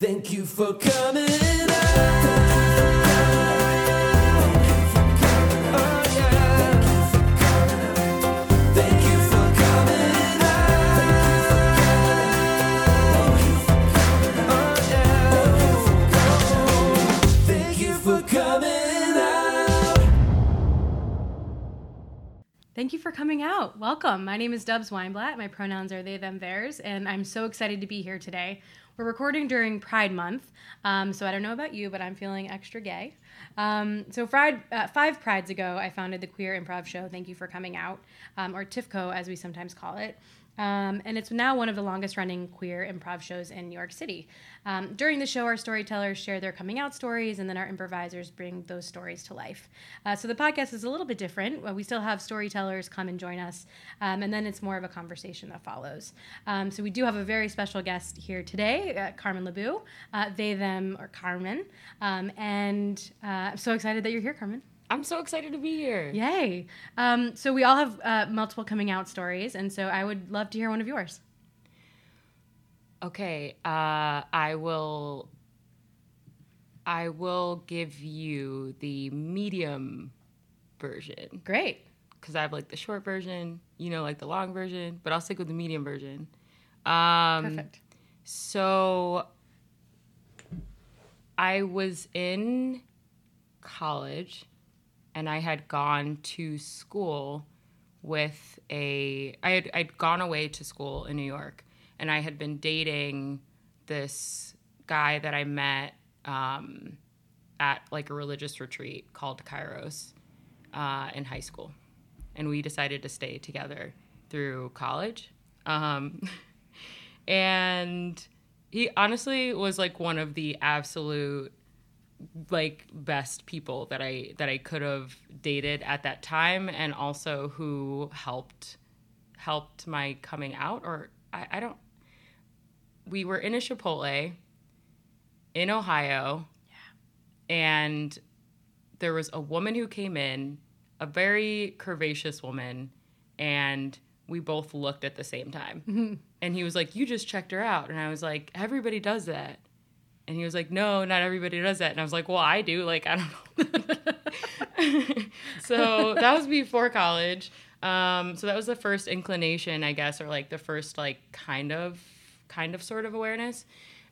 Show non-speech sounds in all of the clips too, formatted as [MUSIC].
Thank you for coming out. Thank you for coming out. Welcome. My name is Dubs Weinblatt. My pronouns are they, them, theirs, and I'm so excited to be here today. We're recording during Pride Month, um, so I don't know about you, but I'm feeling extra gay. Um, so, Pride, uh, five Prides ago, I founded the Queer Improv Show. Thank you for coming out, um, or TIFCO as we sometimes call it. Um, and it's now one of the longest running queer improv shows in New York City. Um, during the show, our storytellers share their coming out stories, and then our improvisers bring those stories to life. Uh, so the podcast is a little bit different. Uh, We still have storytellers come and join us, um, and then it's more of a conversation that follows. Um, so we do have a very special guest here today, uh, Carmen LeBou, uh, they, them, or Carmen. Um, and uh, I'm so excited that you're here, Carmen. I'm so excited to be here. Yay. Um, so we all have uh, multiple coming out stories, and so I would love to hear one of yours. Okay, uh, I will. I will give you the medium version Great. because I have like the short version, you know, like the long version, but I'll stick with the medium version. Um, Perfect. So I was in college and I had gone to school with a I had I'd gone away to school in New York and I had been dating this guy that I met um, at like a religious retreat called Kairos uh, in high school. And we decided to stay together through college. Um, [LAUGHS] and he honestly was like one of the absolute like best people that I that I could have dated at that time and also who helped helped my coming out or I, I don't we were in a Chipotle in Ohio yeah. and there was a woman who came in, a very curvaceous woman, and we both looked at the same time. [LAUGHS] And he was like, You just checked her out. And I was like, Everybody does that. And he was like, No, not everybody does that. And I was like, Well, I do. Like, I don't know. [LAUGHS] so that was before college. Um, so that was the first inclination, I guess, or like the first, like, kind of, kind of sort of awareness.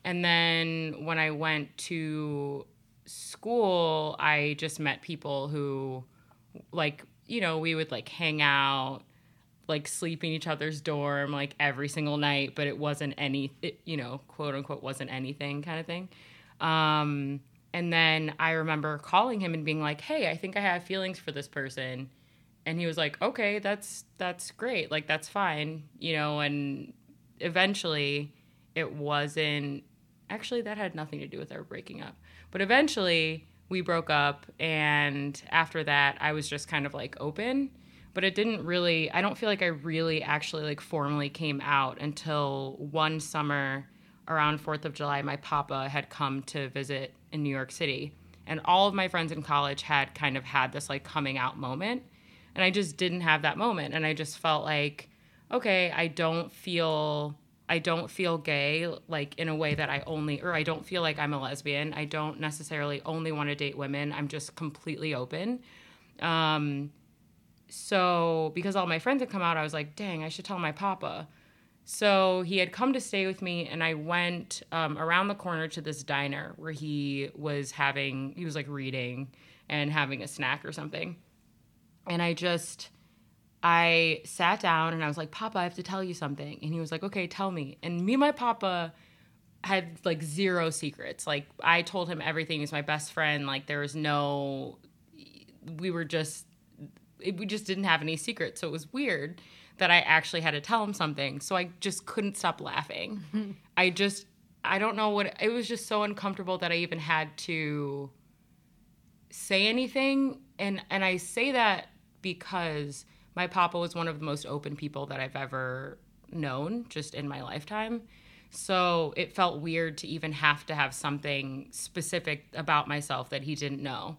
And then when I went to school, I just met people who, like, you know, we would like hang out, like sleep in each other's dorm like every single night, but it wasn't any, it, you know, quote unquote, wasn't anything kind of thing. Um, and then I remember calling him and being like, "Hey, I think I have feelings for this person," and he was like, "Okay, that's that's great, like that's fine," you know. And eventually, it wasn't actually that had nothing to do with our breaking up but eventually we broke up and after that i was just kind of like open but it didn't really i don't feel like i really actually like formally came out until one summer around 4th of july my papa had come to visit in new york city and all of my friends in college had kind of had this like coming out moment and i just didn't have that moment and i just felt like okay i don't feel I don't feel gay like in a way that I only or I don't feel like I'm a lesbian. I don't necessarily only want to date women. I'm just completely open. Um, so because all my friends had come out, I was like, dang, I should tell my papa. So he had come to stay with me, and I went um, around the corner to this diner where he was having, he was like reading and having a snack or something. And I just, I sat down and I was like, Papa, I have to tell you something. And he was like, okay, tell me. And me and my papa had like zero secrets. Like, I told him everything. He's my best friend. Like, there was no, we were just, it, we just didn't have any secrets. So it was weird that I actually had to tell him something. So I just couldn't stop laughing. [LAUGHS] I just, I don't know what, it was just so uncomfortable that I even had to say anything. And, and I say that because my papa was one of the most open people that I've ever known just in my lifetime. So it felt weird to even have to have something specific about myself that he didn't know.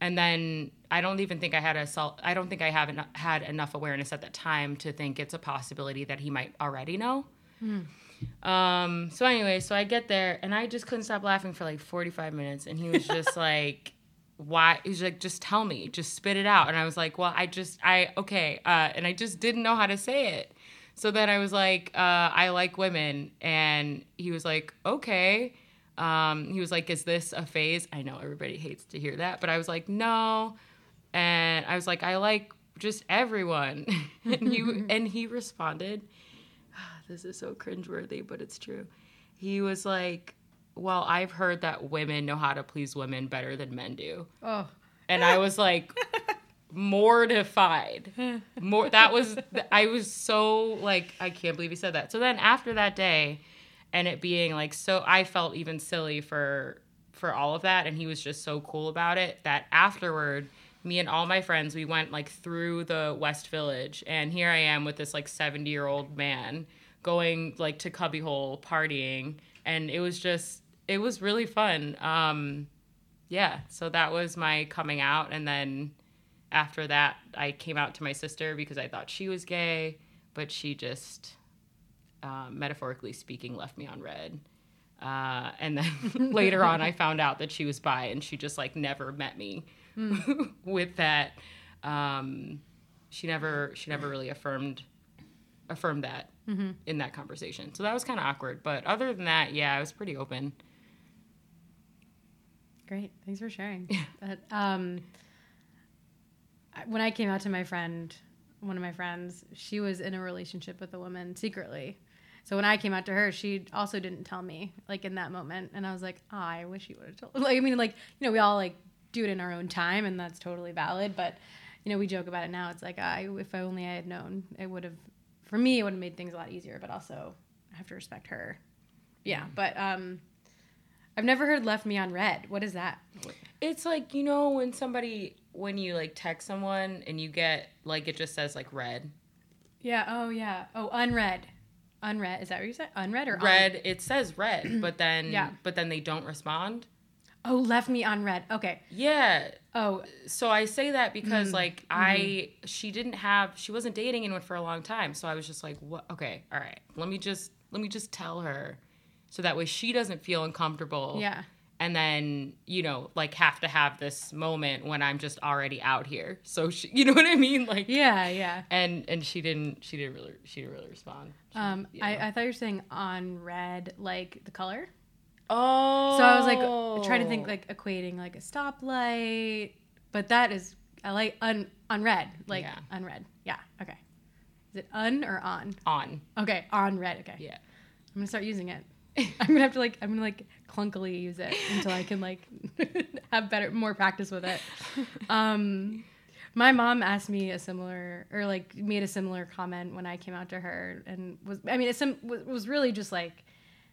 And then I don't even think I had a self, I don't think I haven't had enough awareness at that time to think it's a possibility that he might already know. Um, so anyway, so I get there and I just couldn't stop laughing for like 45 minutes. And he was [LAUGHS] just like, why? He's like, just tell me, just spit it out. And I was like, well, I just, I, okay. Uh, and I just didn't know how to say it. So then I was like, uh, I like women. And he was like, okay. Um, he was like, is this a phase? I know everybody hates to hear that, but I was like, no. And I was like, I like just everyone. [LAUGHS] and he [LAUGHS] and he responded, this is so cringeworthy, but it's true. He was like, Well, I've heard that women know how to please women better than men do. Oh. And I was like [LAUGHS] mortified. More that was I was so like I can't believe he said that. So then after that day and it being like so I felt even silly for for all of that and he was just so cool about it that afterward me and all my friends we went like through the West Village and here I am with this like 70 year old man going like to Cubbyhole partying and it was just it was really fun. Um yeah so that was my coming out and then after that i came out to my sister because i thought she was gay but she just um, metaphorically speaking left me on red. Uh, and then [LAUGHS] later on i found out that she was bi and she just like never met me [LAUGHS] with that. Um, she never she never really affirmed affirmed that in that conversation. So that was kind of awkward. But other than that yeah i was pretty open. Great. Thanks for sharing. [LAUGHS] But, um, when I came out to my friend, one of my friends, she was in a relationship with a woman secretly. So when I came out to her, she also didn't tell me, like in that moment, and I was like, oh, I wish you would have told. [LAUGHS] Like, I mean, like you know, we all like do it in our own time, and that's totally valid. But you know, we joke about it now. It's like, I if I only I had known, it would have, for me, it would have made things a lot easier. But also, I have to respect her. Yeah, but um, I've never heard "left me on red." What is that? It's like you know when somebody when you like text someone and you get like it just says like red. Yeah. Oh, yeah. Oh, unread. Unread. Is that what you said? Unread or un- Red. It says red, [CLEARS THROAT] but then Yeah. but then they don't respond. Oh, left me unread. Okay. Yeah. Oh, So I say that because Mm. like I she didn't have she wasn't dating anyone for a long time. So I was just like, what okay, all right. Let me just let me just tell her so that way she doesn't feel uncomfortable. yeah. And then you know like have to have this moment when i'm just already out here so she, [LAUGHS] you know what i mean like Yeah, yeah. and and she didn't she didn't really she didn't really respond She- Um, you know. I, I thought you were saying on red, like the color. oh So I was like trying to think like equating like a stoplight, but that is I like un on red like Yeah. unread. Yeah. Okay. Is it un or on? on Okay, on red. Okay. yeah I'm gonna start using it. [LAUGHS] I'm gonna have to like I'm gonna like clunkily use it until I can like [LAUGHS] have better more practice with it. [LAUGHS] Um, my mom asked me a similar or like made a similar comment when I came out to her and was I mean it sim- was really just like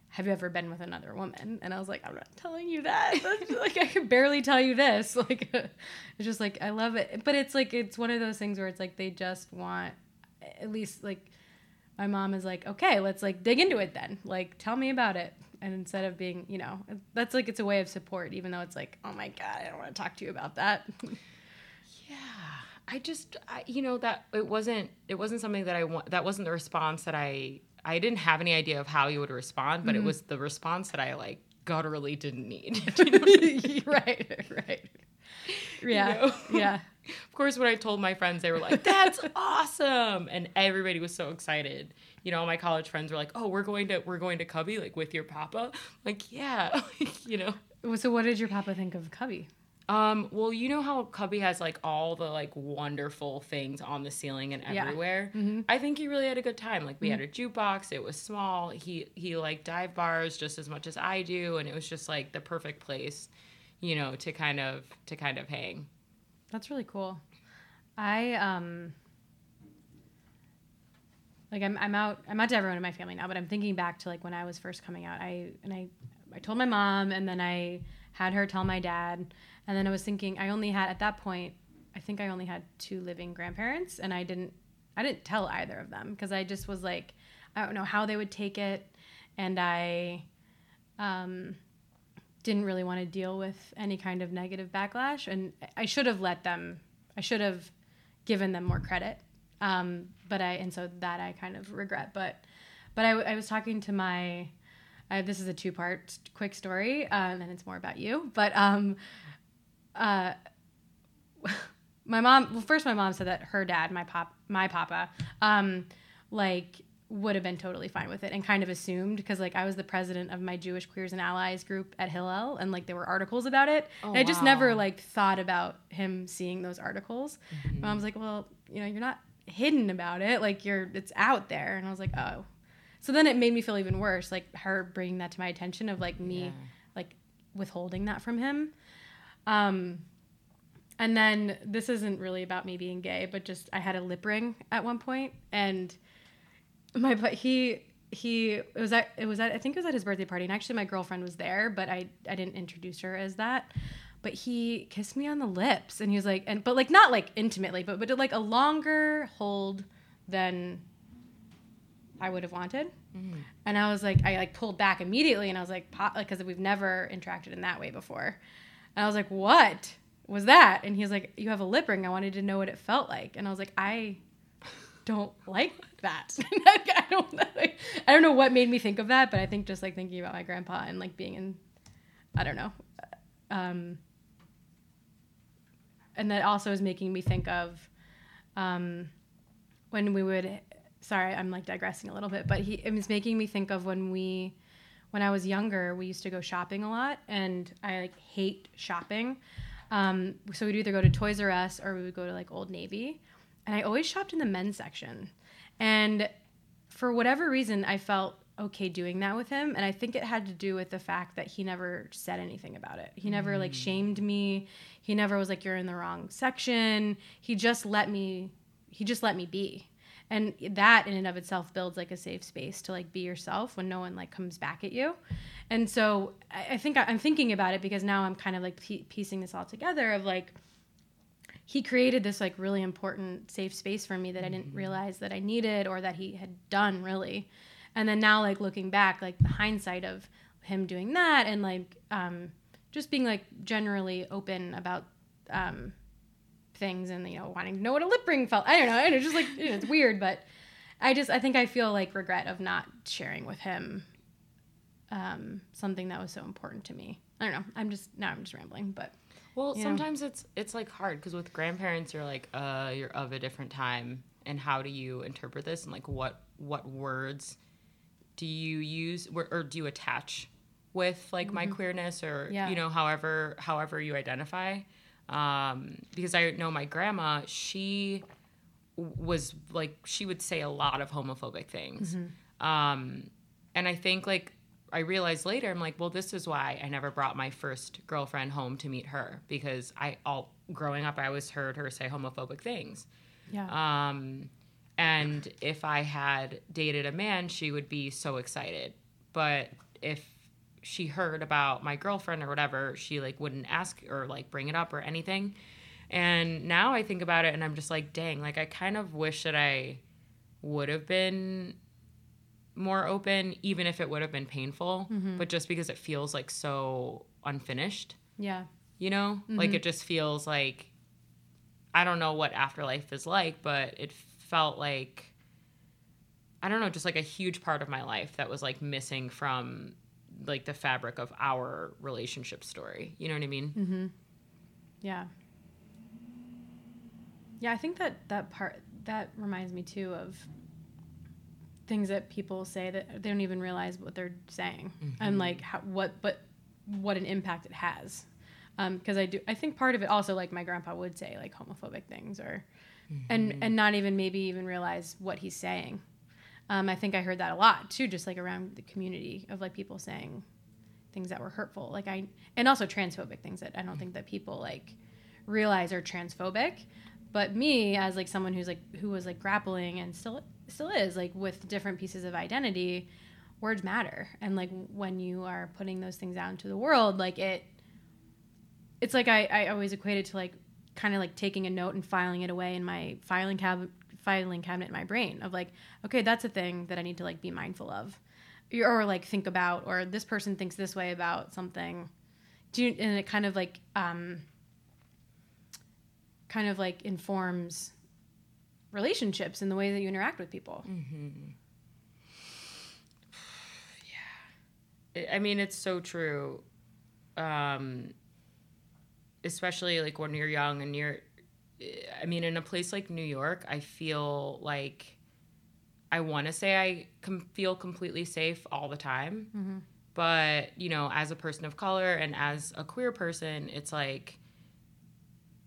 have you ever been with another woman? And I was like, I'm not telling you that. [LAUGHS] Like I could barely tell you this. Like it's just like I love it. But it's like it's one of those things where it's like they just want at least like my mom is like, okay, let's like dig into it then. Like, tell me about it. And instead of being, you know, that's like it's a way of support, even though it's like, oh my god, I don't want to talk to you about that. [LAUGHS] yeah i just I, you know that it wasn't it wasn't something that i want that wasn't the response that i i didn't have any idea of how you would respond but it mm-hmm. was the response that i like gutturally didn't need you know you right, right. Yeah, know? yeah. [LAUGHS] Of course, when I told my friends, they were like, "That's [LAUGHS] awesome!" and everybody was so excited. You know, my college friends were like, "Oh, we're going to we're going to Cubby like with your papa." Like, yeah, [LAUGHS] you know. So, what did your papa think of Cubby? Um, well, you know how Cubby has like all the like wonderful things on the ceiling and Yeah. everywhere. I think he really had a good time. Like we had a jukebox. It was small. He he liked dive bars just as much as I do, and it was just like the perfect place, you know, to kind of to kind of hang. That's really cool. I um like I'm I'm out I'm out to everyone in my family now, but I'm thinking back to like when I was first coming out. I and I I told my mom and then I had her tell my dad and then I was thinking I only had at that point I think I only had two living grandparents and I didn't I didn't tell either of them because I just was like I don't know how they would take it and I um didn't really want to deal with any kind of negative backlash and i should have let them i should have given them more credit um, but i and so that i kind of regret but but I was talking to my. Uh, this is a two part quick story, um, and it's more about you. But um, uh, [LAUGHS] my mom. Well, first, my mom said that her dad, my pop, my papa, um, like would have been totally fine with it and kind of assumed because like I was the president of my Jewish Queers and Allies group at Hillel and like there were articles about it. Oh, and I just wow. never like thought about him seeing those articles. Mm-hmm. Mom's like, well, you know, you're not hidden about it. Like you're, it's out there. And I was like, oh. So then it made me feel even worse, like her bringing that to my attention of like me, Yeah. like withholding that from him. Um, and then this isn't really about me being gay, but just I had a lip ring at one point, and my but he he it was at it was at I think it was at his birthday party, and actually my girlfriend was there, but I I didn't introduce her as that. But he kissed me on the lips, and he was like, and but like not like intimately, but but like a longer hold than I would have wanted. Mm. And I was like, I like pulled back immediately, and I was like, because like, we've never interacted in that way before. And I was like, what was that? And he was like, you have a lip ring. I wanted to know what it felt like. And I was like, I don't like that. [LAUGHS] I don't [LAUGHS] like, I don't know what made me think of that, but I think just like thinking about my grandpa and like being in, I don't know. Um, and that also is making me think of um, when we would sorry i'm like digressing a little bit but he it was making me think of when we when i was younger we used to go shopping a lot and i like hate shopping um, so we'd either go to toys r us or we would go to like old navy and i always shopped in the men's section. And for whatever reason i felt okay doing that with him. And i think it had to do with the fact that he never said anything about it. He never like mm. shamed me. He never was like you're in the wrong section. He just let me he just let me be. And that in and of itself builds like a safe space to like be yourself when no one like comes back at you. And so i, I think I, i'm thinking about it because now i'm kind of like pie- piecing this all together of like he created this like really important safe space for me that i didn't realize that i needed or that he had done really and then now like looking back like the hindsight of him doing that and like um just being like generally open about um things and you know wanting to know what a lip ring felt. I don't know. I don't know just like you know, it's weird, but I just I think I feel like regret of not sharing with him um, something that was so important to me. I don't know. I'm just now I'm just rambling, but Well, sometimes it's it's like hard because with grandparents, you're like, uh, you're of a different time, and how do you interpret this, and like what what words do you use, or, or do you attach with like my queerness, or Yeah. you know, however however you identify, um, because I know my grandma, she was like she would say a lot of homophobic things, um, and I think like I realized later, I'm like, well, this is why I never brought my first girlfriend home to meet her because I all growing up I always heard her say homophobic things. yeah, Um, and if I had dated a man, she would be so excited. But if she heard about my girlfriend or whatever, she like wouldn't ask or like bring it up or anything. And now I think about it and I'm just like, dang, like I kind of wish that I would have been more open, even if it would have been painful. But just because it feels like so unfinished yeah, you know like it just feels like i don't know what afterlife is like but it felt like i don't know just like a huge part of my life that was like missing from like the fabric of our relationship story you know what i mean Mm-hmm. yeah, yeah. I think that that part that reminds me too of things that people say that they don't even realize what they're saying and mm-hmm. like how, what but what an impact it has. Um, because i do i think part of it also like my grandpa would say like homophobic things or and mm-hmm. and not even maybe even realize what he's saying. Um, i think i heard that a lot too just like around the community of like people saying things that were hurtful. Like i and also transphobic things that i don't mm. think that people like realize are transphobic but me as like someone who's like who was like grappling and still still is like with different pieces of identity words matter. And like when you are putting those things out into the world like it it's like i, I always equate it to like kind of like taking a note and filing it away in my filing cab filing cabinet in my brain of like okay that's a thing that i need to like be mindful of. Or like think about or this person thinks this way about something. Do you, and it kind of like um kind of like informs relationships and the way that you interact with people [SIGHS] Yeah, I mean, it's so true. Um, especially like when you're young and you're, I mean, in a place like New York, I feel like I want to say I com- feel completely safe all the time. But, you know, as a person of color and as a queer person, it's like,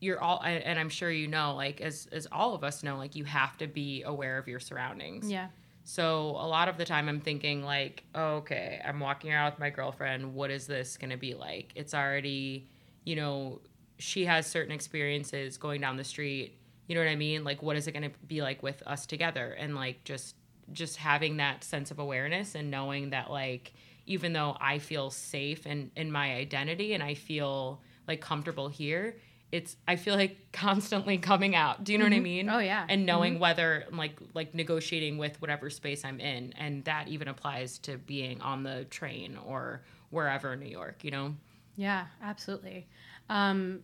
you're all and i'm sure you know like as as all of us know like you have to be aware of your surroundings Yeah. so a lot of the time I'm thinking like, oh, okay, I'm walking around with my girlfriend. What is this going to be like? It's already, you know, she has certain experiences going down the street. You know what I mean? Like what is it going to be like with us together? And like just just having that sense of awareness and knowing that like even though I feel safe and in my identity and I feel like comfortable here, it's I feel like constantly coming out. Do you know what I mean? Oh, yeah. And knowing whether like like negotiating with whatever space I'm in, and that even applies to being on the train or wherever in New York. You know? Yeah, absolutely. Um,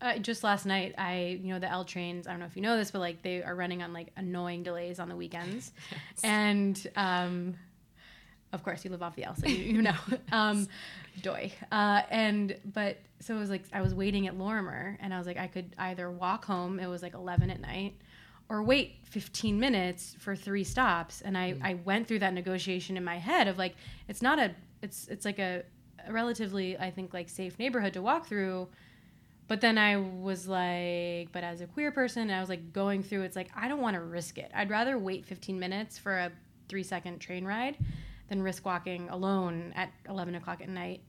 uh, just last night, I you know the L trains. I don't know if you know this, but like they are running on like annoying delays on the weekends, [LAUGHS] and um, of course you live off the L, so you, you know, [LAUGHS] um, doy. Uh, and but so it was like I was waiting at Lorimer, and I was like I could either walk home. It was like eleven at night. Or wait 15 minutes for three stops, and I, I went through that negotiation in my head of like it's not a it's it's like a, a relatively I think like safe neighborhood to walk through, but then I was like, but as a queer person, I was like going through. It's like I don't want to risk it. I'd rather wait 15 minutes for a three second train ride than risk walking alone at 11 o'clock at night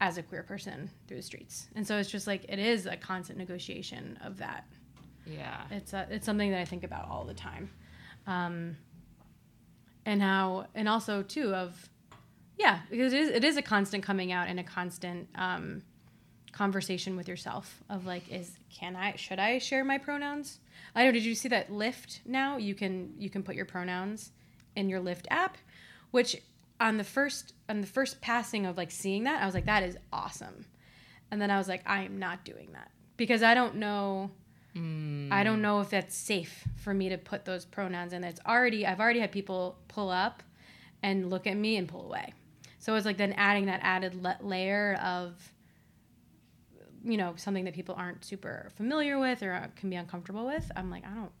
as a queer person through the streets. And so it's just like it is a constant negotiation of that. Yeah. It's a, it's something that I think about all the time, um, and how and also too of yeah because it is it is a constant coming out and a constant um, conversation with yourself of like is can I should I share my pronouns? I don't. Did you see that Lyft now? You can you can put your pronouns in your Lyft app, which on the first on the first passing of like seeing that I was like that is awesome, and then I was like I am not doing that because I don't know. I don't know if that's safe for me to put those pronouns in. It's already I've already had people pull up and look at me and pull away. So it's like then adding that added le- layer of you know something that people aren't super familiar with or uh, can be uncomfortable with. I'm like I don't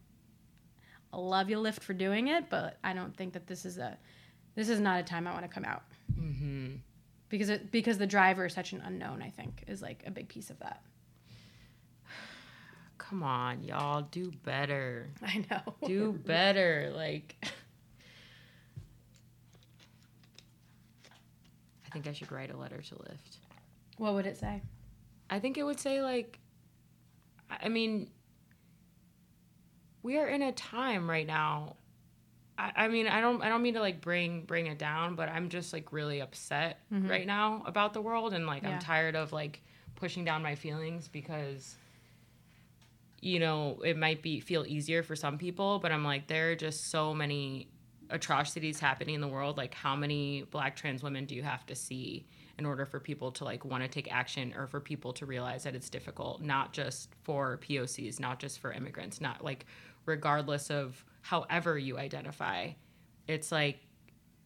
love you Lyft for doing it, but I don't think that this is a this is not a time I want to come out. Mm-hmm. Because it because the driver is such an unknown, I think, is like a big piece of that. [SIGHS] Come on, y'all, do better. I know. Do better. Like, [LAUGHS] I think I should write a letter to Lyft. what would it say? I think it would say like I mean we are in a time right now. I, I mean I don't I don't mean to like bring bring it down, but I'm just like really upset mm-hmm. right now about the world and like Yeah. I'm tired of like pushing down my feelings because you know, it might be feel easier for some people, but I'm like there are just so many atrocities happening in the world. Like how many black trans women do you have to see in order for people to like want to take action or for people to realize that it's difficult, not just for POCs, not just for immigrants, not like regardless of however you identify. It's like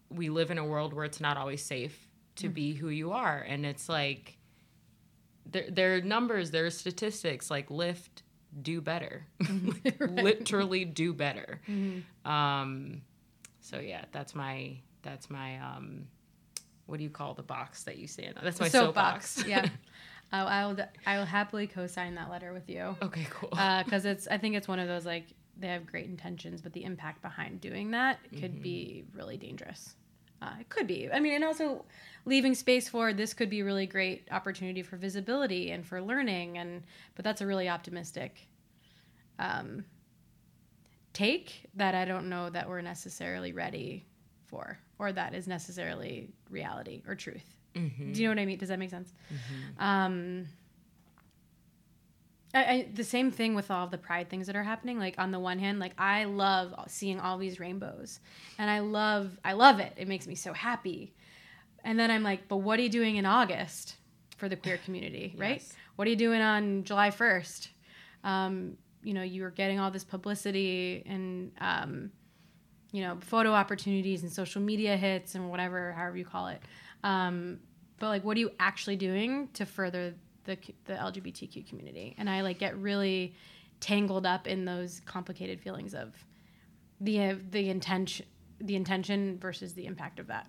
we live in a world where it's not always safe to be who you are and it's like there, there are numbers there are statistics like Lyft do better [LAUGHS] [LAUGHS] literally do better um so yeah that's my that's my um what do you call the box that you stand on that's my soapbox, yeah. [LAUGHS] Uh, I will. I will happily co-sign that letter with you okay cool because it's. I think it's one of those like they have great intentions, but the impact behind doing that could be really dangerous. Uh, it could be. I mean, and also leaving space for this could be a really great opportunity for visibility and for learning, and but that's a really optimistic um, take that I don't know that we're necessarily ready for, or that is necessarily reality or truth. Do you know what I mean? Does that make sense? Um, I, I, the same thing with all the pride things that are happening. Like on the one hand, like I love seeing all these rainbows, and I love I love it. It makes me so happy. And then I'm like, but what are you doing in August for the queer community, [SIGHS] right? Yes. What are you doing on July 1st? Um, you know, you are getting all this publicity and um, you know photo opportunities and social media hits and whatever, however you call it. Um, but like, what are you actually doing to further the the LGBTQ community? And I like get really tangled up in those complicated feelings of the uh, the intention the intention versus the impact of that.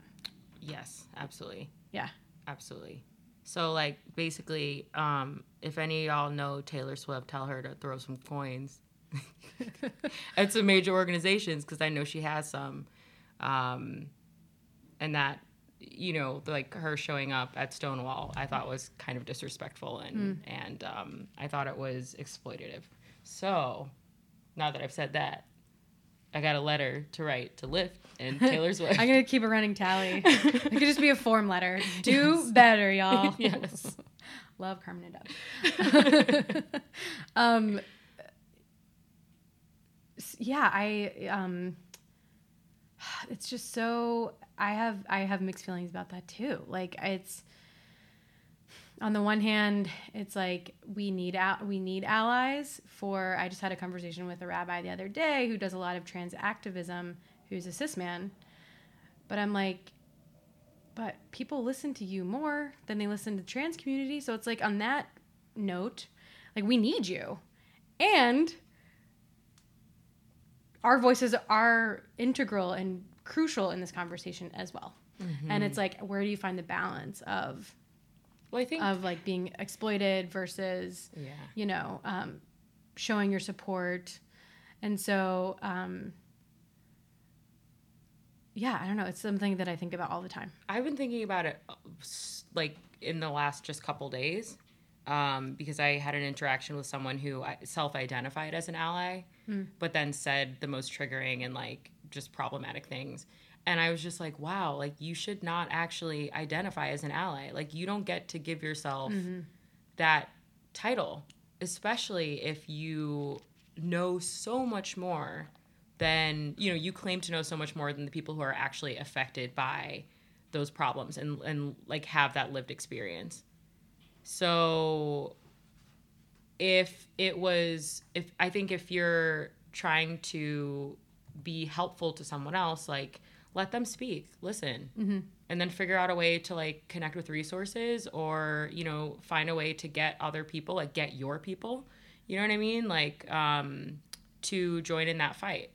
Yes, absolutely. Yeah. Absolutely. So like basically, um, if any of y'all know Taylor Swift, tell her to throw some coins [LAUGHS] at some major organizations because I know she has some. Um, and that, you know, like her showing up at Stonewall, I thought was kind of disrespectful and and um, I thought it was exploitative. So now that I've said that, I got a letter to write to Lyft and [LAUGHS] Taylor Swift. I'm gonna keep a running tally. [LAUGHS] it could just be a form letter. [LAUGHS] Do better, y'all. yes. Love Carmen and Dub. um, yeah, I um, it's just so I have I have mixed feelings about that too. Like it's on the one hand, it's like we need out we need allies for I just had a conversation with a rabbi the other day who does a lot of trans activism, who's a cis man. But I'm like, but people listen to you more than they listen to the trans community. So it's like on that note, like we need you. And our voices are integral and crucial in this conversation as well. And it's like where do you find the balance of Well, I think of like being exploited versus yeah. you know um, showing your support? And so um, yeah i don't know. It's something that i think about all the time. I've been thinking about it uh, like in the last just couple days um, because I had an interaction with someone who self-identified as an ally, but then said the most triggering and like just problematic things. And I was just like, wow, like you should not actually identify as an ally. Like you don't get to give yourself that title, especially if you know so much more than, you know, you claim to know so much more than the people who are actually affected by those problems and, and like have that lived experience. So if it was if I think if you're trying to be helpful to someone else, like let them speak, listen, and then figure out a way to like connect with resources or you know find a way to get other people, like get your people, you know what I mean, like um, to join in that fight.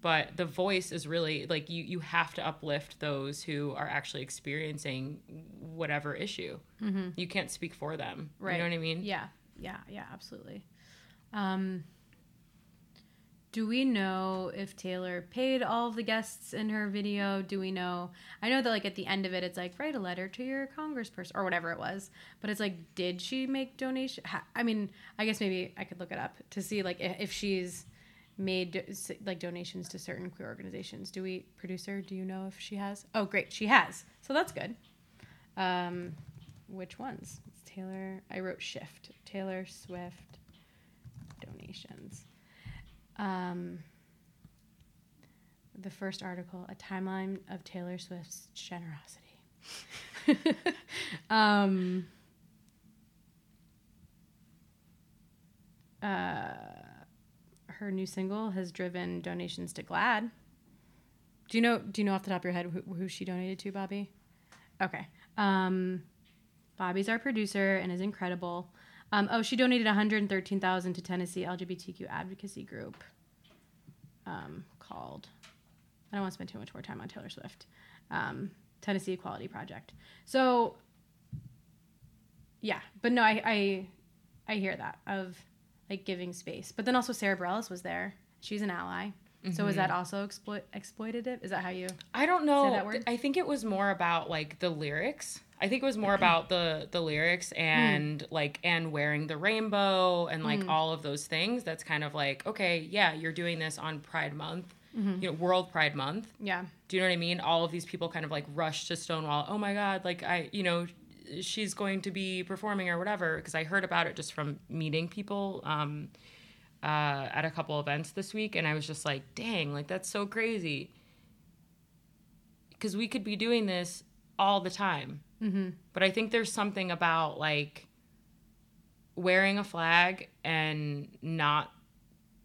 But the voice is really like you you have to uplift those who are actually experiencing whatever issue. You can't speak for them. right. You know what I mean? yeah. Yeah. Yeah. Absolutely. Um, do we know if taylor paid all the guests in her video? Do we know? I know that like at the end of it it's like write a letter to your congressperson or whatever it was but it's like did she make donation i mean i guess maybe i could look it up to see like if she's made like donations to certain queer organizations do we producer do you know if she has oh great she has so that's good um, which ones? It's Taylor. I wrote shift. Taylor Swift donations. Um, the first article: a timeline of Taylor Swift's generosity. [LAUGHS] um, uh, her new single has driven donations to GLAAD. Do you know? Do you know off the top of your head who, who she donated to, Bobby? Okay. Um, Bobby's our producer and is incredible. Um, oh, she donated 113,000 to Tennessee LGBTQ advocacy group um, called. I don't want to spend too much more time on Taylor Swift. Um, Tennessee Equality Project. So, yeah, but no, I, I I hear that of like giving space, but then also Sara Bareilles was there. She's an ally. So is that mm-hmm. also exploit exploitative? Is that how you? I don't know. that word? I think it was more about like the lyrics. I think it was more about the the lyrics hmm. and like and wearing the rainbow and like hmm. all of those things. That's kind of like okay, yeah, you're doing this on Pride Month, mm-hmm. you know, World Pride Month. Yeah. Do you know what I mean? All of these people kind of like rush to Stonewall. Oh my God, like I, you know, she's going to be performing or whatever. Because I heard about it just from meeting people um, uh, at a couple events this week, and I was just like, dang, like that's so crazy. Because we could be doing this all the time. Mm-hmm. But I think there's something about like wearing a flag and not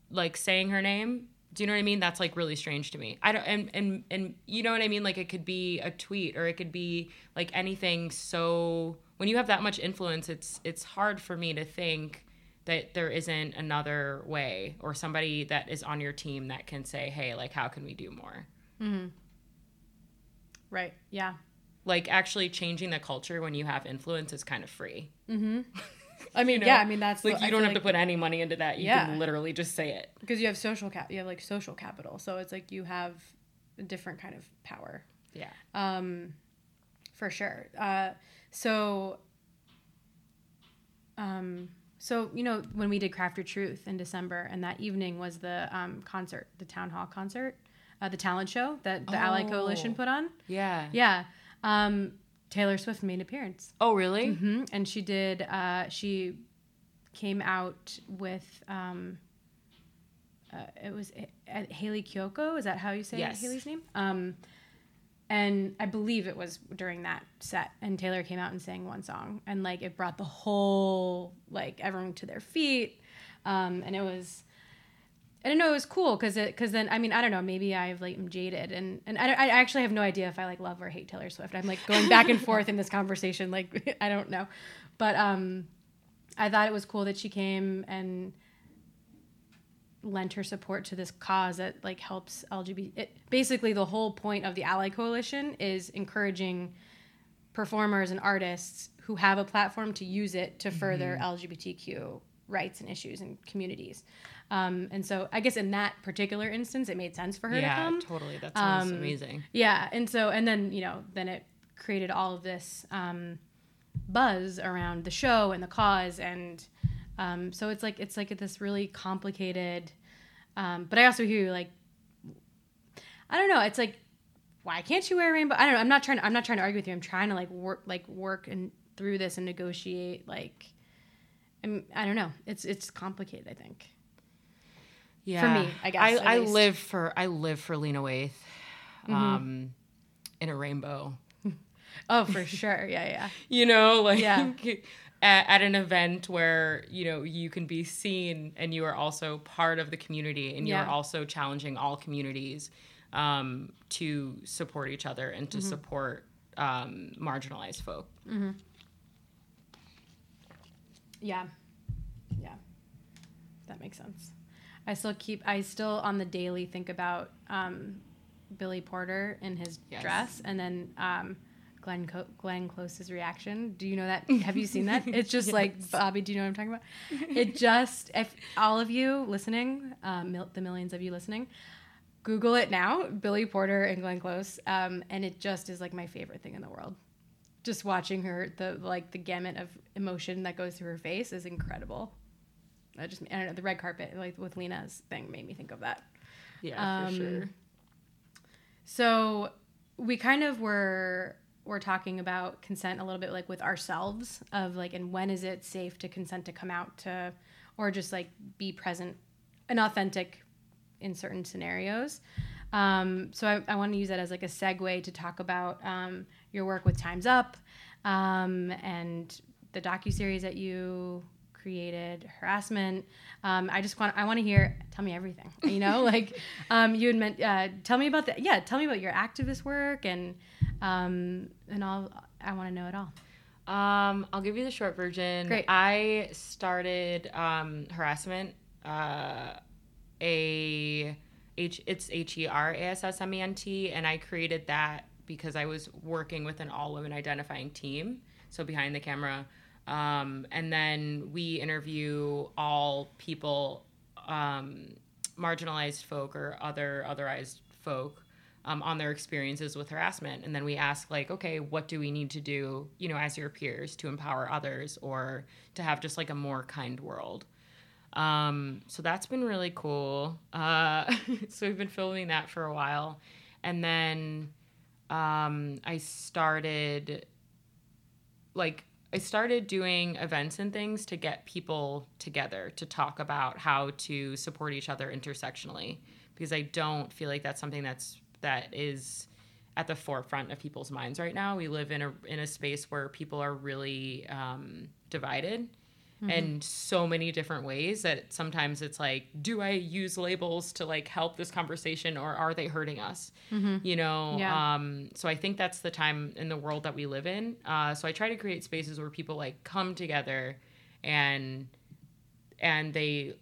like saying her name Do you know what I mean? That's like really strange to me. I don't and and and you know what I mean? Like it could be a tweet or it could be like anything so when you have that much influence, it's it's hard for me to think that there isn't another way or somebody that is on your team that can say, "Hey, like how can we do more?" Mm-hmm. Right. Yeah. Like actually changing the culture when you have influence is kind of free. [LAUGHS] I mean, know? yeah. I mean, that's Like the, you don't have to put any money into that. You Yeah. can literally just say it. because you have social cap. You have like social capital, so it's like you have a different kind of power. Yeah. um, for sure. Uh, so, um, so you know when we did Craft Your Truth in December, and that evening was the um, concert, the town hall concert, uh, the talent show that the Ally Coalition Oh. put on. Yeah. Yeah, um, Taylor Swift made an appearance, Oh, really? hmm and she did. Uh, she came out with. Um, uh, it was uh, Hayley Kiyoko. Is that how you say Yes. Hayley's name? Um, and I believe it was during that set. And Taylor came out and sang one song, and like it brought the whole like everyone to their feet. Um, and it was, I don't know, it was cool because it because then I mean I don't know maybe I've like am jaded and and I, I actually have no idea if I like love or hate Taylor Swift. I'm like going back and [LAUGHS] forth in this conversation. Like [LAUGHS] I don't know, but um, I thought it was cool that she came and lent her support to this cause that like helps LGBT. It, basically, the whole point of the Ally Coalition is encouraging performers and artists who have a platform to use it to further LGBTQ rights and issues and communities. Um, and so, I guess in that particular instance, it made sense for her to Yeah, come. totally. That sounds Um, amazing. Yeah, and so and then you know then it created all of this um, buzz around the show and the cause, and um, so it's like it's like this really complicated. Um, but I also hear you like, I don't know. It's like, why can't you wear a rainbow? I don't know. I'm not trying. To, I'm not trying to argue with you. I'm trying to like work like work and through this and negotiate. Like, I'm, I don't know. It's it's complicated. I think. Yeah. For me, I guess, I, I live for I live for Lena Waithe, Mm-hmm. um, in a rainbow. [LAUGHS] Oh, for sure. Yeah, yeah. [LAUGHS] You know, like Yeah. [LAUGHS] at, at an event where you know you can be seen and you are also part of the community and you Yeah. are also challenging all communities um, to support each other and Mm-hmm. to support um, marginalized folk. Yeah. Yeah. That makes sense. I still keep I still on the daily think about um, Billy Porter in his Yes. dress and then um, Glenn Co- Glenn Close's reaction. Do you know that? [LAUGHS] Have you seen that? It's just like Bobby. Do you know what I'm talking about? [LAUGHS] It just if all of you listening, um, mil- the millions of you listening, Google it now, Billy Porter and Glenn Close, um, and it just is like my favorite thing in the world. Just watching her, the like the gamut of emotion that goes through her face is incredible. I just I don't know the red carpet like with Lena's thing made me think of that. Yeah, Um, for sure. So we kind of were were talking about consent a little bit like with ourselves of like and when is it safe to consent to come out to or just like be present and authentic in certain scenarios. Um, so I, I want to use that as like a segue to talk about um, your work with Times Up um, and the docu series that you created, Herassment. Um, I just want I want to hear. Tell me everything. You know, [LAUGHS] like um, you had meant. Uh, tell me about the yeah. Tell me about your activist work and um, and all. I want to know it all. Um, I'll give you the short version. Great. I started um, Herassment. Uh, a H it's H E R A S S M E N T, and I created that because I was working with an all women identifying team, so behind the camera. Um, and then we interview all people, um, marginalized folk or other otherized folk um, on their experiences with harassment and then we ask like okay what do we need to do you know as your peers to empower others or to have just like a more kind world um, so that's been really cool. Uh, [LAUGHS] so we've been filming that for a while. And then um, i started like I started doing events and things to get people together to talk about how to support each other intersectionally. Because I don't feel like that's something that's that is at the forefront of people's minds right now. We live in a in a space where people are really um, divided, in so many different ways that sometimes it's like, do I use labels to like help this conversation or are they hurting us? You know? Yeah. Um, so I think that's the time in the world that we live in. Uh, so I try to create spaces where people like come together and and they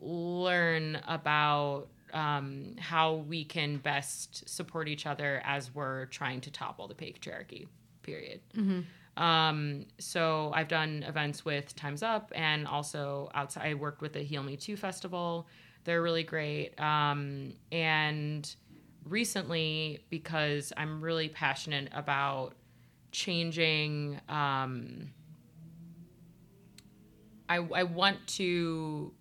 learn about um, how we can best support each other as we're trying to topple the patriarchy. Period. Um, so I've done events with Times Up and also outside. I worked with the Heal Me Too festival. They're really great. Um, and recently, because I'm really passionate about changing. Um, I, I want to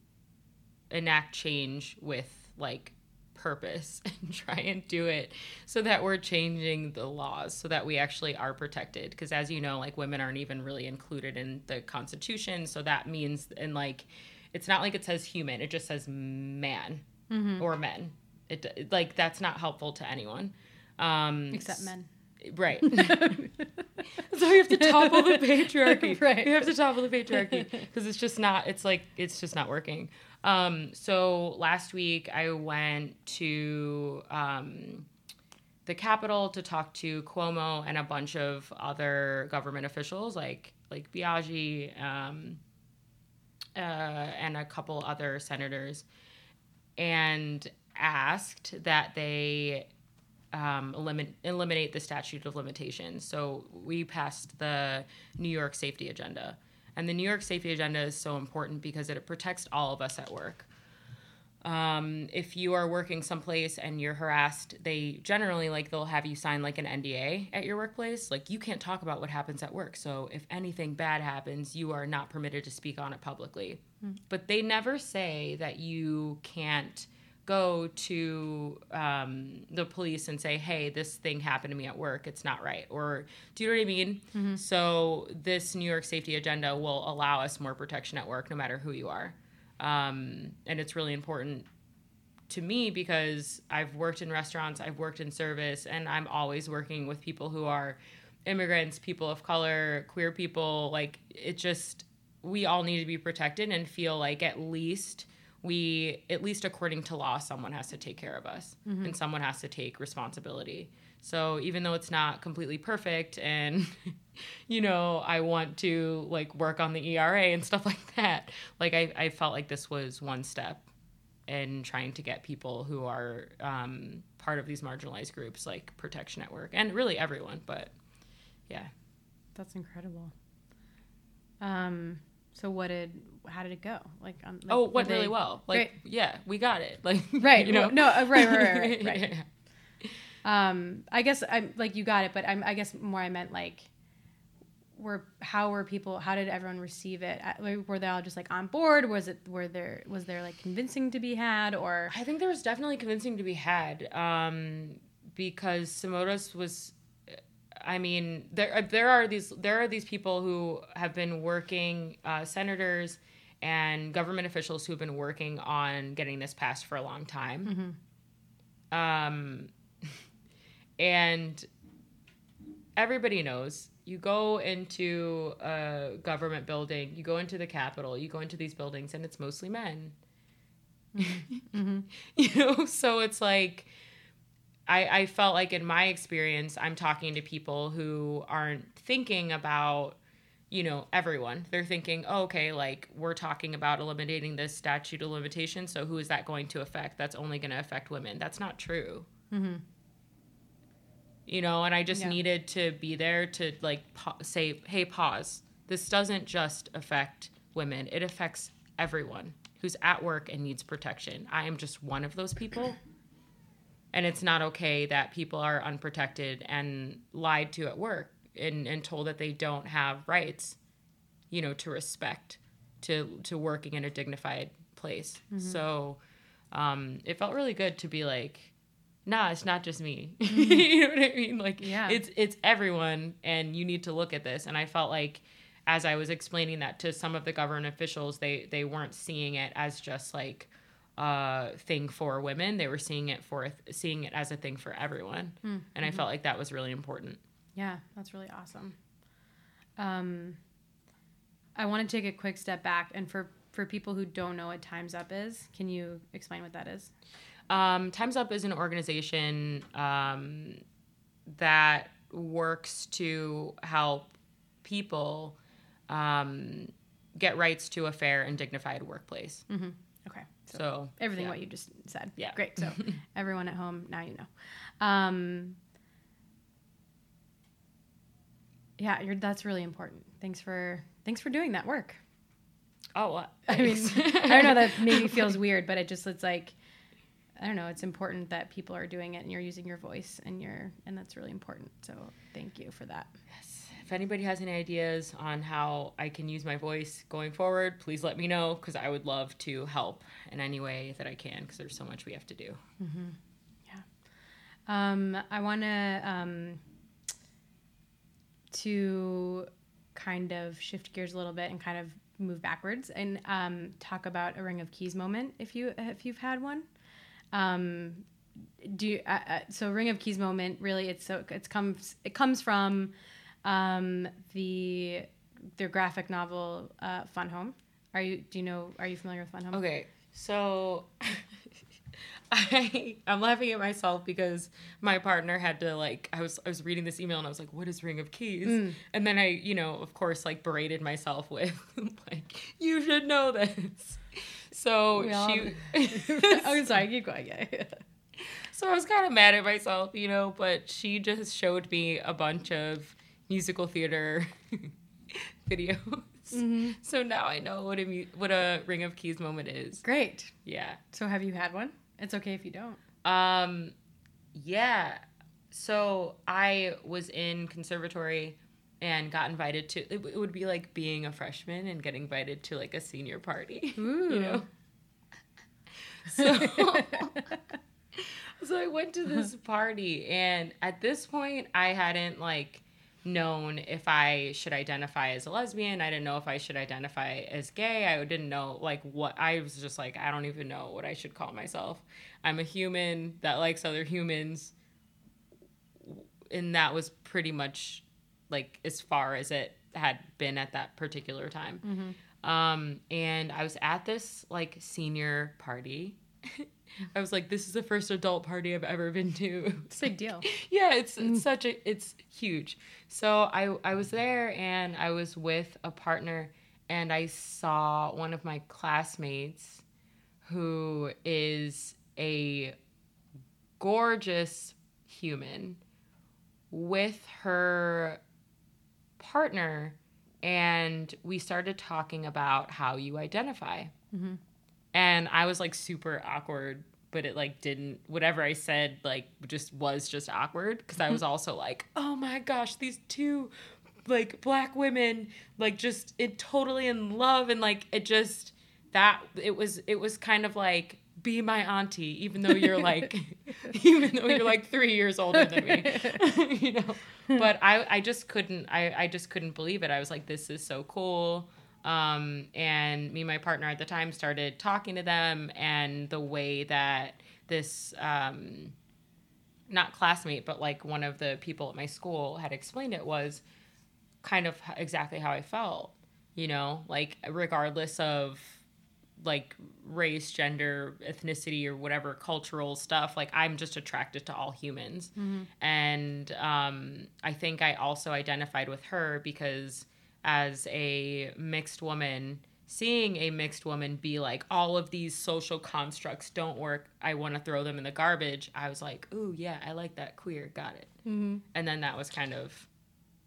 enact change with like purpose [LAUGHS] and try and do it so that we're changing the laws so that we actually are protected because as you know like women aren't even really included in the constitution so that means and like it's not like it says human it just says man or men it like that's not helpful to anyone um Except men. Right. [LAUGHS] [LAUGHS] so we have to topple the patriarchy. Right. We have to topple the patriarchy because it's just not. It's like it's just not working. Um, so last week I went to um, the Capitol to talk to Cuomo and a bunch of other government officials like like Biaggi um, uh, and a couple other senators, and asked that they um, eliminate, eliminate the statute of limitations. So we passed the New York Safety Agenda. And the New York Safety Agenda is so important because it protects all of us at work. Um, if you are working someplace and you're harassed, they generally like they'll have you sign like an NDA at your workplace. Like you can't talk about what happens at work. So if anything bad happens, you are not permitted to speak on it publicly. But they never say that you can't go to um, the police and say, "Hey, this thing happened to me at work. It's not right." Or do you know what I mean? So this New York Safety Agenda will allow us more protection at work, no matter who you are, um, and it's really important to me because I've worked in restaurants, I've worked in service, and I'm always working with people who are immigrants, people of color, queer people. Like it just, we all need to be protected and feel like at least we, at least according to law, someone has to take care of us and someone has to take responsibility. So even though it's not completely perfect and [LAUGHS] you know, I want to like work on the ERA and stuff [LAUGHS] like that, like I, I felt like this was one step in trying to get people who are um, part of these marginalized groups like protection at work and really everyone but yeah That's incredible. Um. So what did? How did it go? Like, um, like oh it went they- really well like Great. yeah we got it [LAUGHS] like Right. you know well, No. uh, Right. Right. Right. Right. [LAUGHS] right. Yeah. Um. I guess I'm like you got it, but I'm. I guess more I meant like. Were how were people? How did everyone receive it? Uh, Were they all just like on board? Was it? Were there? Was there like convincing to be had? Or I think there was definitely convincing to be had um, because Simotas was. I mean, there there are these there are these people who have been working, uh, senators and government officials who have been working on getting this passed for a long time. Um, [LAUGHS] and everybody knows you go into a government building, you go into the Capitol, you go into these buildings, and it's mostly men. [LAUGHS] you know, so it's like I, I felt like in my experience, I'm talking to people who aren't thinking about, you know, everyone. They're thinking, oh, okay, like we're talking about eliminating this statute of limitations. So who is that going to affect? That's only going to affect women. That's not true. Mm-hmm. You know, and I just Yeah. needed to be there to like pa- say, hey, pause. This doesn't just affect women, it affects everyone who's at work and needs protection. I am just one of those people. And it's not okay that people are unprotected and lied to at work and, and told that they don't have rights, you know, to respect, to to working in a dignified place. So um, it felt really good to be like, nah, it's not just me. [LAUGHS] you know what I mean? Like Yeah. it's it's everyone and you need to look at this. And I felt like as I was explaining that to some of the government officials, they they weren't seeing it as just like a thing for women. They were seeing it for seeing it as a thing for everyone. And I felt like that was really important. Yeah, that's really awesome. Um, I want to take a quick step back, and for for people who don't know what Times Up is, can you explain what that is? Um, Times Up is an organization um, that works to help people um, get rights to a fair and dignified workplace. Okay. So everything yeah. what you just said. Yeah. Great. So [LAUGHS] everyone at home now you know. Um, yeah, you're, that's really important. Thanks for thanks for doing that work. Oh, what? [LAUGHS] I mean, I don't know that maybe [LAUGHS] feels weird, but it just it's like I don't know. It's important that people are doing it and you're using your voice and you're and that's really important. So thank you for that. If anybody has any ideas on how I can use my voice going forward, please let me know because I would love to help in any way that I can because there's so much we have to do. Um, I want to um, to kind of shift gears a little bit and kind of move backwards and um, talk about a Ring of Keys moment if you if you've had one. Um, do you, uh, uh, so Ring of Keys moment really it's so it's comes it comes from um, the their graphic novel uh, Fun Home. Are you do you know are you familiar with Fun Home? Okay, so [LAUGHS] I I'm laughing at myself because my partner had to like I was I was reading this email and I was like, what is Ring of Keys? And then I you know of course like berated myself with [LAUGHS] like you should know this. So We she oh, [LAUGHS] sorry, keep going. Yeah. So I was kind of mad at myself, you know, but she just showed me a bunch of musical theater [LAUGHS] videos. So now I know what a mu- what a Ring of Keys moment is. Great. Yeah. So have you had one? It's okay if you don't. Um yeah. So I was in conservatory and got invited to it, it would be like being a freshman and getting invited to like a senior party. [LAUGHS] Ooh. You know. [LAUGHS] So so I went to this party and at this point I hadn't like known if I should identify as a lesbian. I didn't know if I should identify as gay. I didn't know like what I was just like I don't even know what I should call myself. I'm a human that likes other humans. And that was pretty much like as far as it had been at that particular time. Um, and I was at this like senior party. [LAUGHS] I was like, this is the first adult party I've ever been to. [LAUGHS] It's a big deal. yeah, it's, it's mm. such a it's huge. So I I was there and I was with a partner and I saw one of my classmates who is a gorgeous human with her partner and we started talking about how you identify mm-hmm. And i was like super awkward but it like didn't whatever i said like just was just awkward because i mm-hmm. was also like oh my gosh these two like black women like just it totally in love and like it just that it was it was kind of like be my auntie even though you're like [LAUGHS] even though you're like three years older than me [LAUGHS] you know? [LAUGHS] But i i just couldn't i i just couldn't believe it. I was like this is so cool um and me and my partner at the time started talking to them and the way that this um not classmate but like one of the people at my school had explained it was kind of exactly how i felt you know like regardless of like race, gender, ethnicity, or whatever cultural stuff. Like I'm just attracted to all humans, and um, I think I also identified with her because as a mixed woman, seeing a mixed woman be like all of these social constructs don't work. I want to throw them in the garbage. I was like, ooh yeah, I like that queer. Got it. And then that was kind of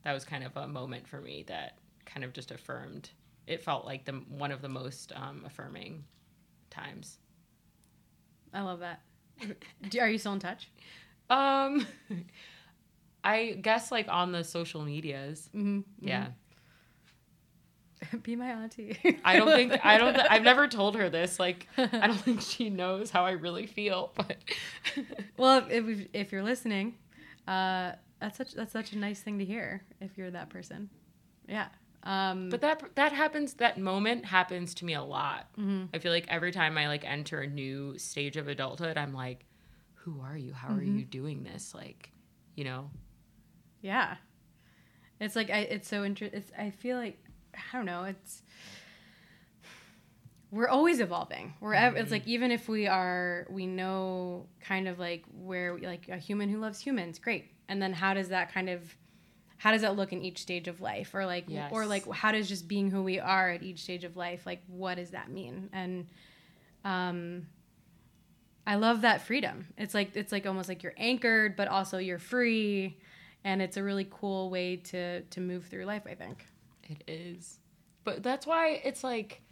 that was kind of a moment for me that kind of just affirmed it felt like the one of the most um, affirming times I love that. Are you still in touch? um [LAUGHS] i guess like on the social medias Mm-hmm. yeah [LAUGHS] Be my auntie. i don't think i don't [LAUGHS] i've never told her this like i don't think she knows how i really feel but [LAUGHS] well, if if you're listening, uh, that's such that's such a nice thing to hear. If you're that person, yeah. Um, but that that happens that moment happens to me a lot Mm-hmm. i feel like every time i like enter a new stage of adulthood i'm like who are you how are Mm-hmm. you doing this like you know Yeah. It's like I it's so interesting. I feel like I don't know. It's we're always evolving. We're ev- it's like even if we are we know kind of like where we, like a human who loves humans, great. And then how does that kind of how does that look in each stage of life or like Yes. or like how does just being who we are at each stage of life like what does that mean? And um I love that freedom. It's like it's like almost like you're anchored but also you're free and it's a really cool way to to move through life, I think. It is. But that's why it's like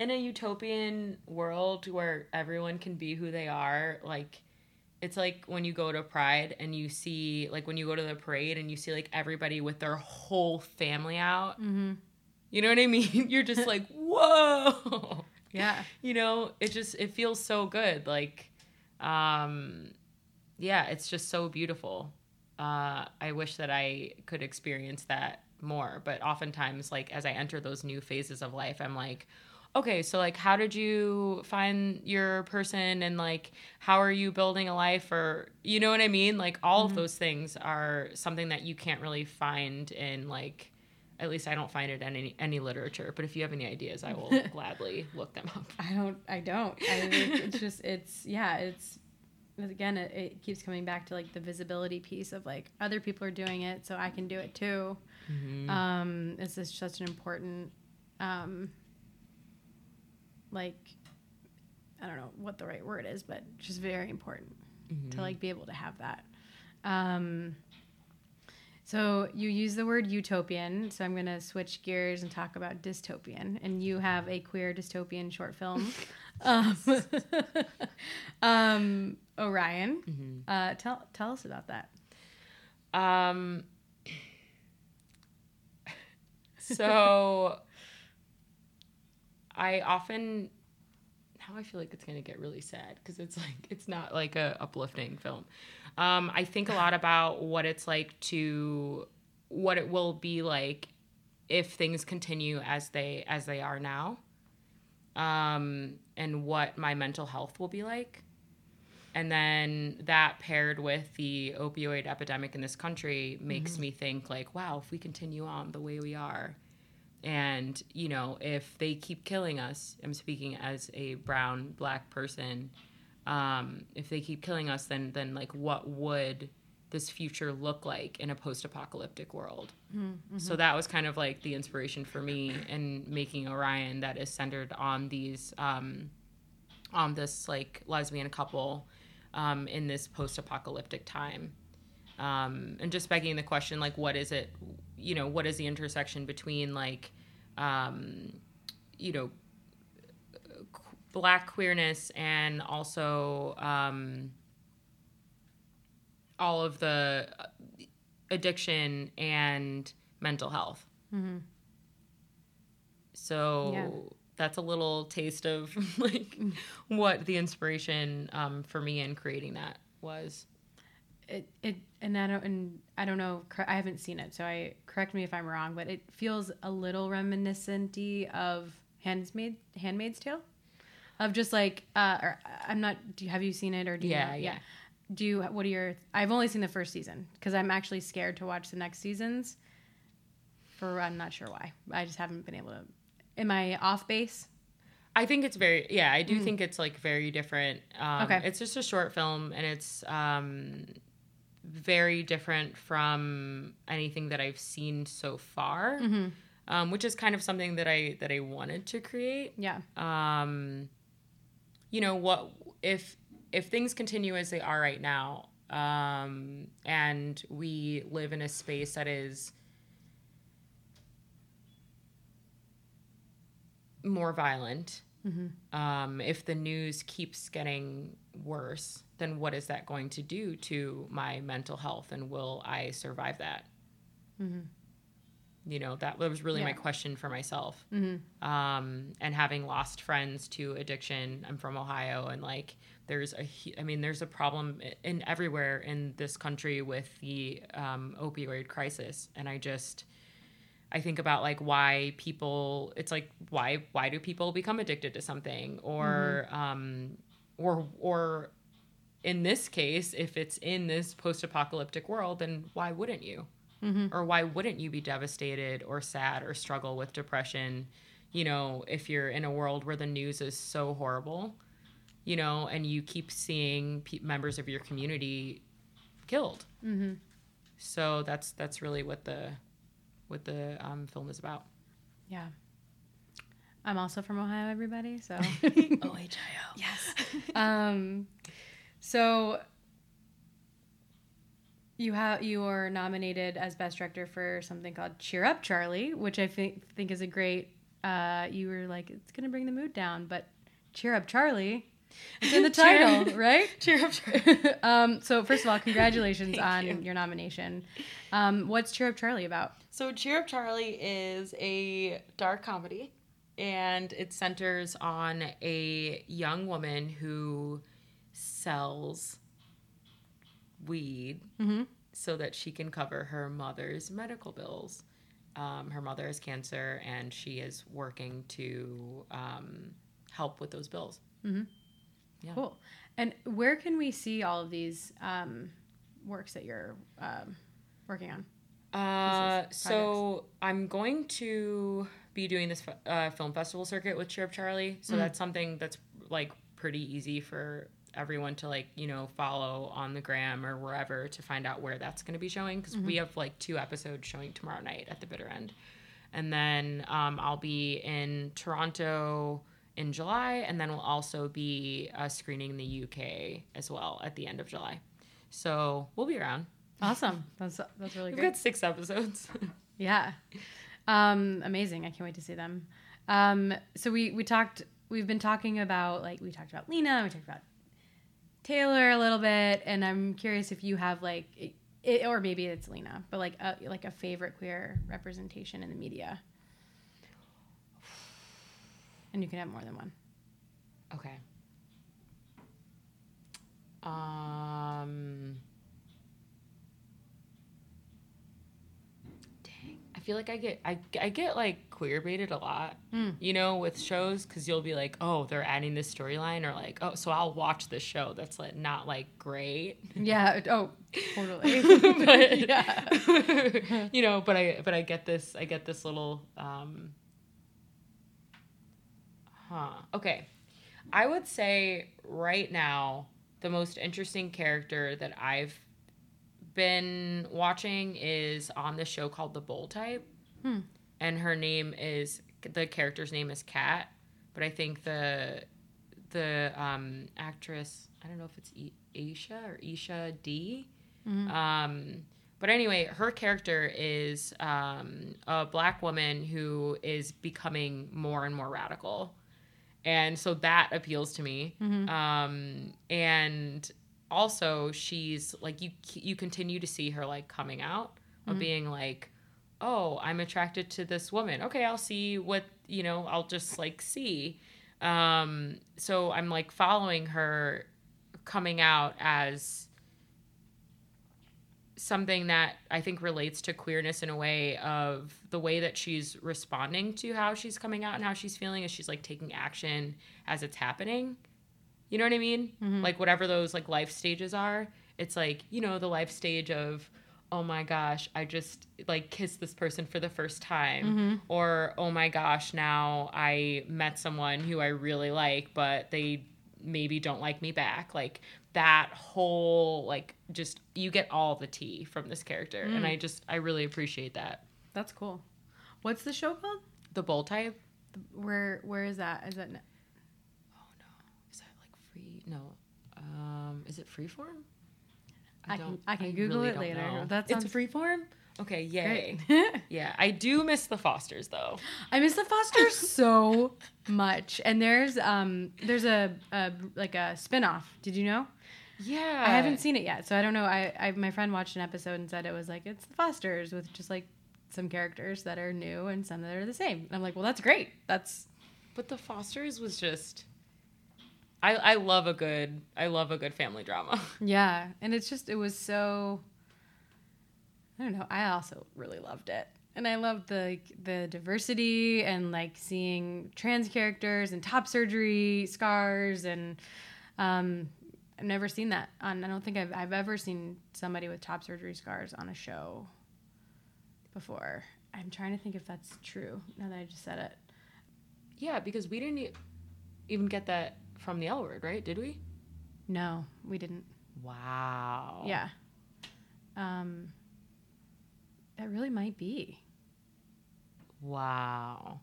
in a utopian world where everyone can be who they are, like it's like when you go to Pride and you see like when you go to the parade and you see like everybody with their whole family out. Mm-hmm. You know what I [LAUGHS] mean? You're just like, [LAUGHS] "Whoa." Yeah. [LAUGHS] you know, it just it feels so good. Like um yeah, it's just so beautiful. Uh I wish that I could experience that more, but oftentimes like as I enter those new phases of life, I'm like, okay, so like how did you find your person and like how are you building a life or you know what I mean? Like all of mm-hmm. those things are something that you can't really find in like at least I don't find it in any any literature, but if you have any ideas, I will [LAUGHS] gladly look them up. I don't. I don't. I, it's just. It's yeah. It's again. It, it keeps coming back to like the visibility piece of like other people are doing it, so I can do it too. Um, it's just such an important, um, like, I don't know what the right word is, but just very important to like be able to have that. Um, so you use the word utopian, so I'm going to switch gears and talk about dystopian. And you have a queer dystopian short film, [LAUGHS] um, [LAUGHS] um, Orion. Uh, tell tell us about that. Um, so I often now I feel like it's gonna get really sad because it's like it's not like a uplifting film. Um, I think a lot about what it's like to what it will be like if things continue as they as they are now, um, and what my mental health will be like. And then that paired with the opioid epidemic in this country makes me think like, wow, if we continue on the way we are, and you know, if they keep killing us, I'm speaking as a brown black person. Um, if they keep killing us, then then like, what would this future look like in a post-apocalyptic world? So that was kind of like the inspiration for me in making Orion that is centered on these um, on this like lesbian couple um, in this post-apocalyptic time. Um, and just begging the question like what is it you know what is the intersection between like um, you know black queerness and also um, all of the addiction and mental health? So Yeah. That's a little taste of [LAUGHS] like what the inspiration um, for me in creating that was. It it and I don't and I don't know. I haven't seen it, so I correct me if I'm wrong. But it feels a little reminiscent of Handmaid Handmaid's Tale, of just like uh, or I'm not. Do you, have you seen it or do you Yeah, know? yeah. Do you? What are your? I've only seen the first season because I'm actually scared to watch the next seasons. For I'm not sure why. I just haven't been able to. Am I off base? I think it's very yeah. I do think it's like very different. Um, Okay. It's just a short film, and it's um, very different from anything that I've seen so far. Um, which is kind of something that I that I wanted to create. Yeah. um, you know what if if things continue as they are right now um, and we live in a space that is more violent um, if the news keeps getting worse then what is that going to do to my mental health and will i survive that? You know that was really my question for myself. Um, and having lost friends to addiction i'm from ohio and like there's a, I mean there's a problem in everywhere in this country with the um, opioid crisis and i just i think about like why people it's like why why do people become addicted to something or um or or in this case if it's in this post-apocalyptic world then why wouldn't you Or why wouldn't you be devastated or sad or struggle with depression, you know, if you're in a world where the news is so horrible, you know, and you keep seeing pe- members of your community killed. Mm-hmm. So that's that's really what the what the um, film is about. Yeah. I'm also from Ohio, everybody. So, [LAUGHS] OHIO. yes. [LAUGHS] Um, so you have you were nominated as best director for something called Cheer Up Charlie, which I think think is a great. Uh, you were like, it's gonna bring the mood down, but Cheer Up Charlie. It's in the [LAUGHS] Cheer- title, right? Cheer up, Charlie. um, so first of all, congratulations on you. your nomination. Um, what's Cheer Up Charlie about? So Cheer Up Charlie is a dark comedy. and it centers on a young woman who sells weed Mhm. so that she can cover her mother's medical bills. Um, her mother has cancer, and she is working to um, help with those bills. Yeah. Cool. And where can we see all of these um, works that you're um, working on? Uh, so I'm going to be doing this uh, film festival circuit with Cheer Up Charlie. So that's something that's like pretty easy for everyone to like you know follow on the gram or wherever to find out where that's going to be showing. Because we have like two episodes showing tomorrow night at the bitter end. And then um, i'll be in toronto in july and then we'll also be uh, screening in the uk as well at the end of july. So we'll be around Awesome. That's that's really we've great. got six episodes [LAUGHS] Yeah. Um, amazing. I can't wait to see them. Um, so we we talked. We've been talking about like we talked about Lena. We talked about Taylor a little bit, and I'm curious if you have like, it, or maybe it's Lena, but like a, like a favorite queer representation in the media. And you can have more than one. Okay. Um. Dang, I feel like I get I, I get like queer baited a lot, you know, with shows because you'll be like, oh, they're adding this storyline, or like, oh, so I'll watch this show that's like not like great, Yeah. Oh, totally. [LAUGHS] but [LAUGHS] yeah. [LAUGHS] you know, but I but I get this I get this little um. Huh. Okay. I would say right now the most interesting character that I've been watching is on this show called The Bold Type. Hmm. And her name is the character's name is Kat, but I think the the um, actress I don't know if it's e- Aisha or Isha Dee. Um, but anyway, her character is um, a black woman who is becoming more and more radical and so that appeals to me um and also she's like you you continue to see her like coming out of being like oh i'm attracted to this woman. Okay i'll see what you know i'll just like see. Um so i'm like following her coming out as something that I think relates to queerness in a way of the way that she's responding to how she's coming out and how she's feeling is she's like taking action as it's happening. You know what I mean? Mm-hmm. Like whatever those like life stages are, it's like, you know, the life stage of oh my gosh, I just like kissed this person for the first time mm-hmm. or oh my gosh, now I met someone who I really like but they maybe don't like me back. Like that whole like just you get all the tea from this character and mm. I just I really appreciate that. That's cool. What's the show called? The Bold Type? Where Where is that? Is that? Oh no. Is that like free? No. Um is it freeform? I can- I can Google it don't later. That sounds- It's freeform? Okay, yay. [LAUGHS] Yeah, I do miss the Fosters though. I miss the Fosters [LAUGHS] so much. And there's um there's a, a like a spin-off. Did you know? Yeah. I haven't seen it yet, so I don't know. I, I my friend watched an episode and said it was like it's the Fosters with just like some characters that are new and some that are the same. And I'm like, well, that's great. That's But the Fosters was just I I love a good I love a good family drama. [LAUGHS] yeah, and it's just it was so. I don't know. I also really loved it, and I loved the the diversity and like seeing trans characters and top surgery scars and. Um, I've never seen that on. I don't think I've I've ever seen somebody with top surgery scars on a show. before. I'm trying to think if that's true now that I just said it. Yeah, because we didn't even get that from the L word, right? Did we? No, we didn't. Wow. Yeah. Um, that really might be. Wow.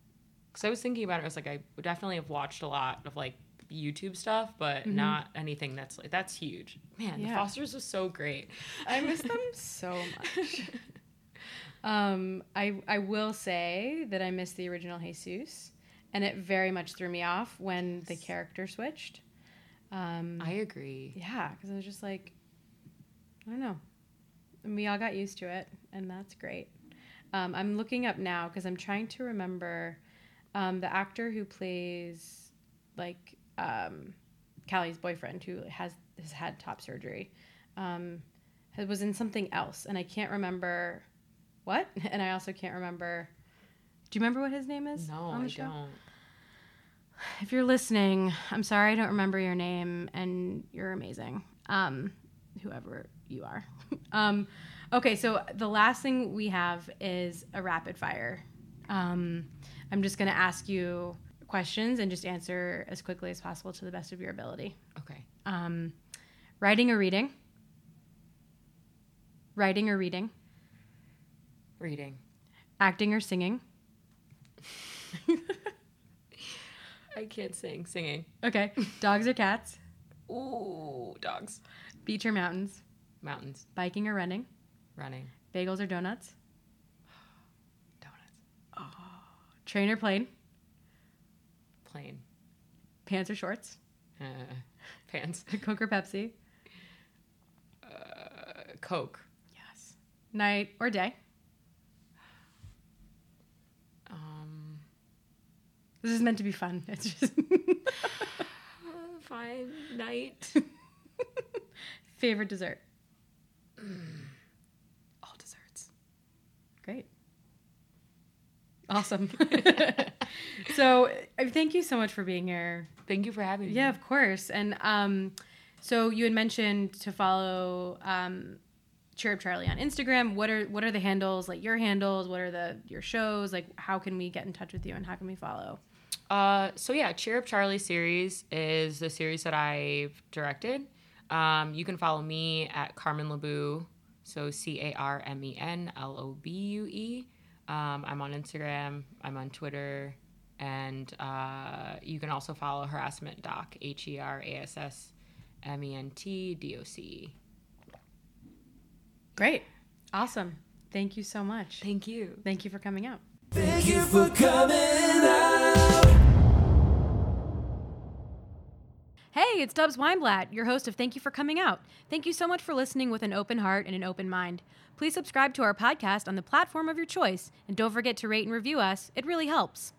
Because I was thinking about it, I was like, I definitely have watched a lot of like YouTube stuff, but not anything that's like that's huge. Man, the Fosters was so great. I miss them so much. [LAUGHS] um, I I will say that I miss the original Jesus, and it very much threw me off when the character switched. Um, I agree. yeah, because I was just like, I don't know. And we all got used to it, and that's great. Um, I'm looking up now because I'm trying to remember um, the actor who plays like um, Callie's boyfriend, who has has had top surgery, um, was in something else, and I can't remember what, [LAUGHS] and I also can't remember. Do you remember what his name is? No, I show? don't. If you're listening, I'm sorry I don't remember your name, and you're amazing. Um, whoever you are. [LAUGHS] um, okay, so the last thing we have is a rapid fire. Um, I'm just going to ask you questions and just answer as quickly as possible to the best of your ability. Okay. Um, writing or reading? Writing or reading? Reading. Acting or singing? [LAUGHS] I can't sing. Singing. Okay. Dogs or cats? Ooh, dogs. Beach or mountains? Mountains. Biking or running? Running. Bagels or donuts? [SIGHS] Donuts. Oh. Train or plane? Plane. Pants or shorts? Uh, [LAUGHS] pants. [LAUGHS] Coke or Pepsi? Uh, Coke. Yes. Night or day? This is meant to be fun. [LAUGHS] It's just [LAUGHS] fine. Night. [LAUGHS] favorite dessert. All desserts. Great. Awesome. so, uh, thank you so much for being here. Thank you for having me. Yeah, of course. And um, so you had mentioned to follow um, Cheer Up Charlie on Instagram. What are what are the handles? Like your handles? What are the your shows? Like how can we get in touch with you and how can we follow? Uh, so yeah, Cheer Up Charlie series is the series that I've directed. Um, you can follow me at Carmen LoBue, so C A R M E N L O B U E. Um, I'm on Instagram. I'm on Twitter, and uh, you can also follow Herassment Doc H E R A S S M E N T D O C. Great. Awesome. Thank you so much. Thank you. Thank you for coming out. Thank you for coming out. Hey, it's Dubs Weinblatt, your host of Thank You for Coming Out. Thank you so much for listening with an open heart and an open mind. Please subscribe to our podcast on the platform of your choice, and don't forget to rate and review us. It really helps.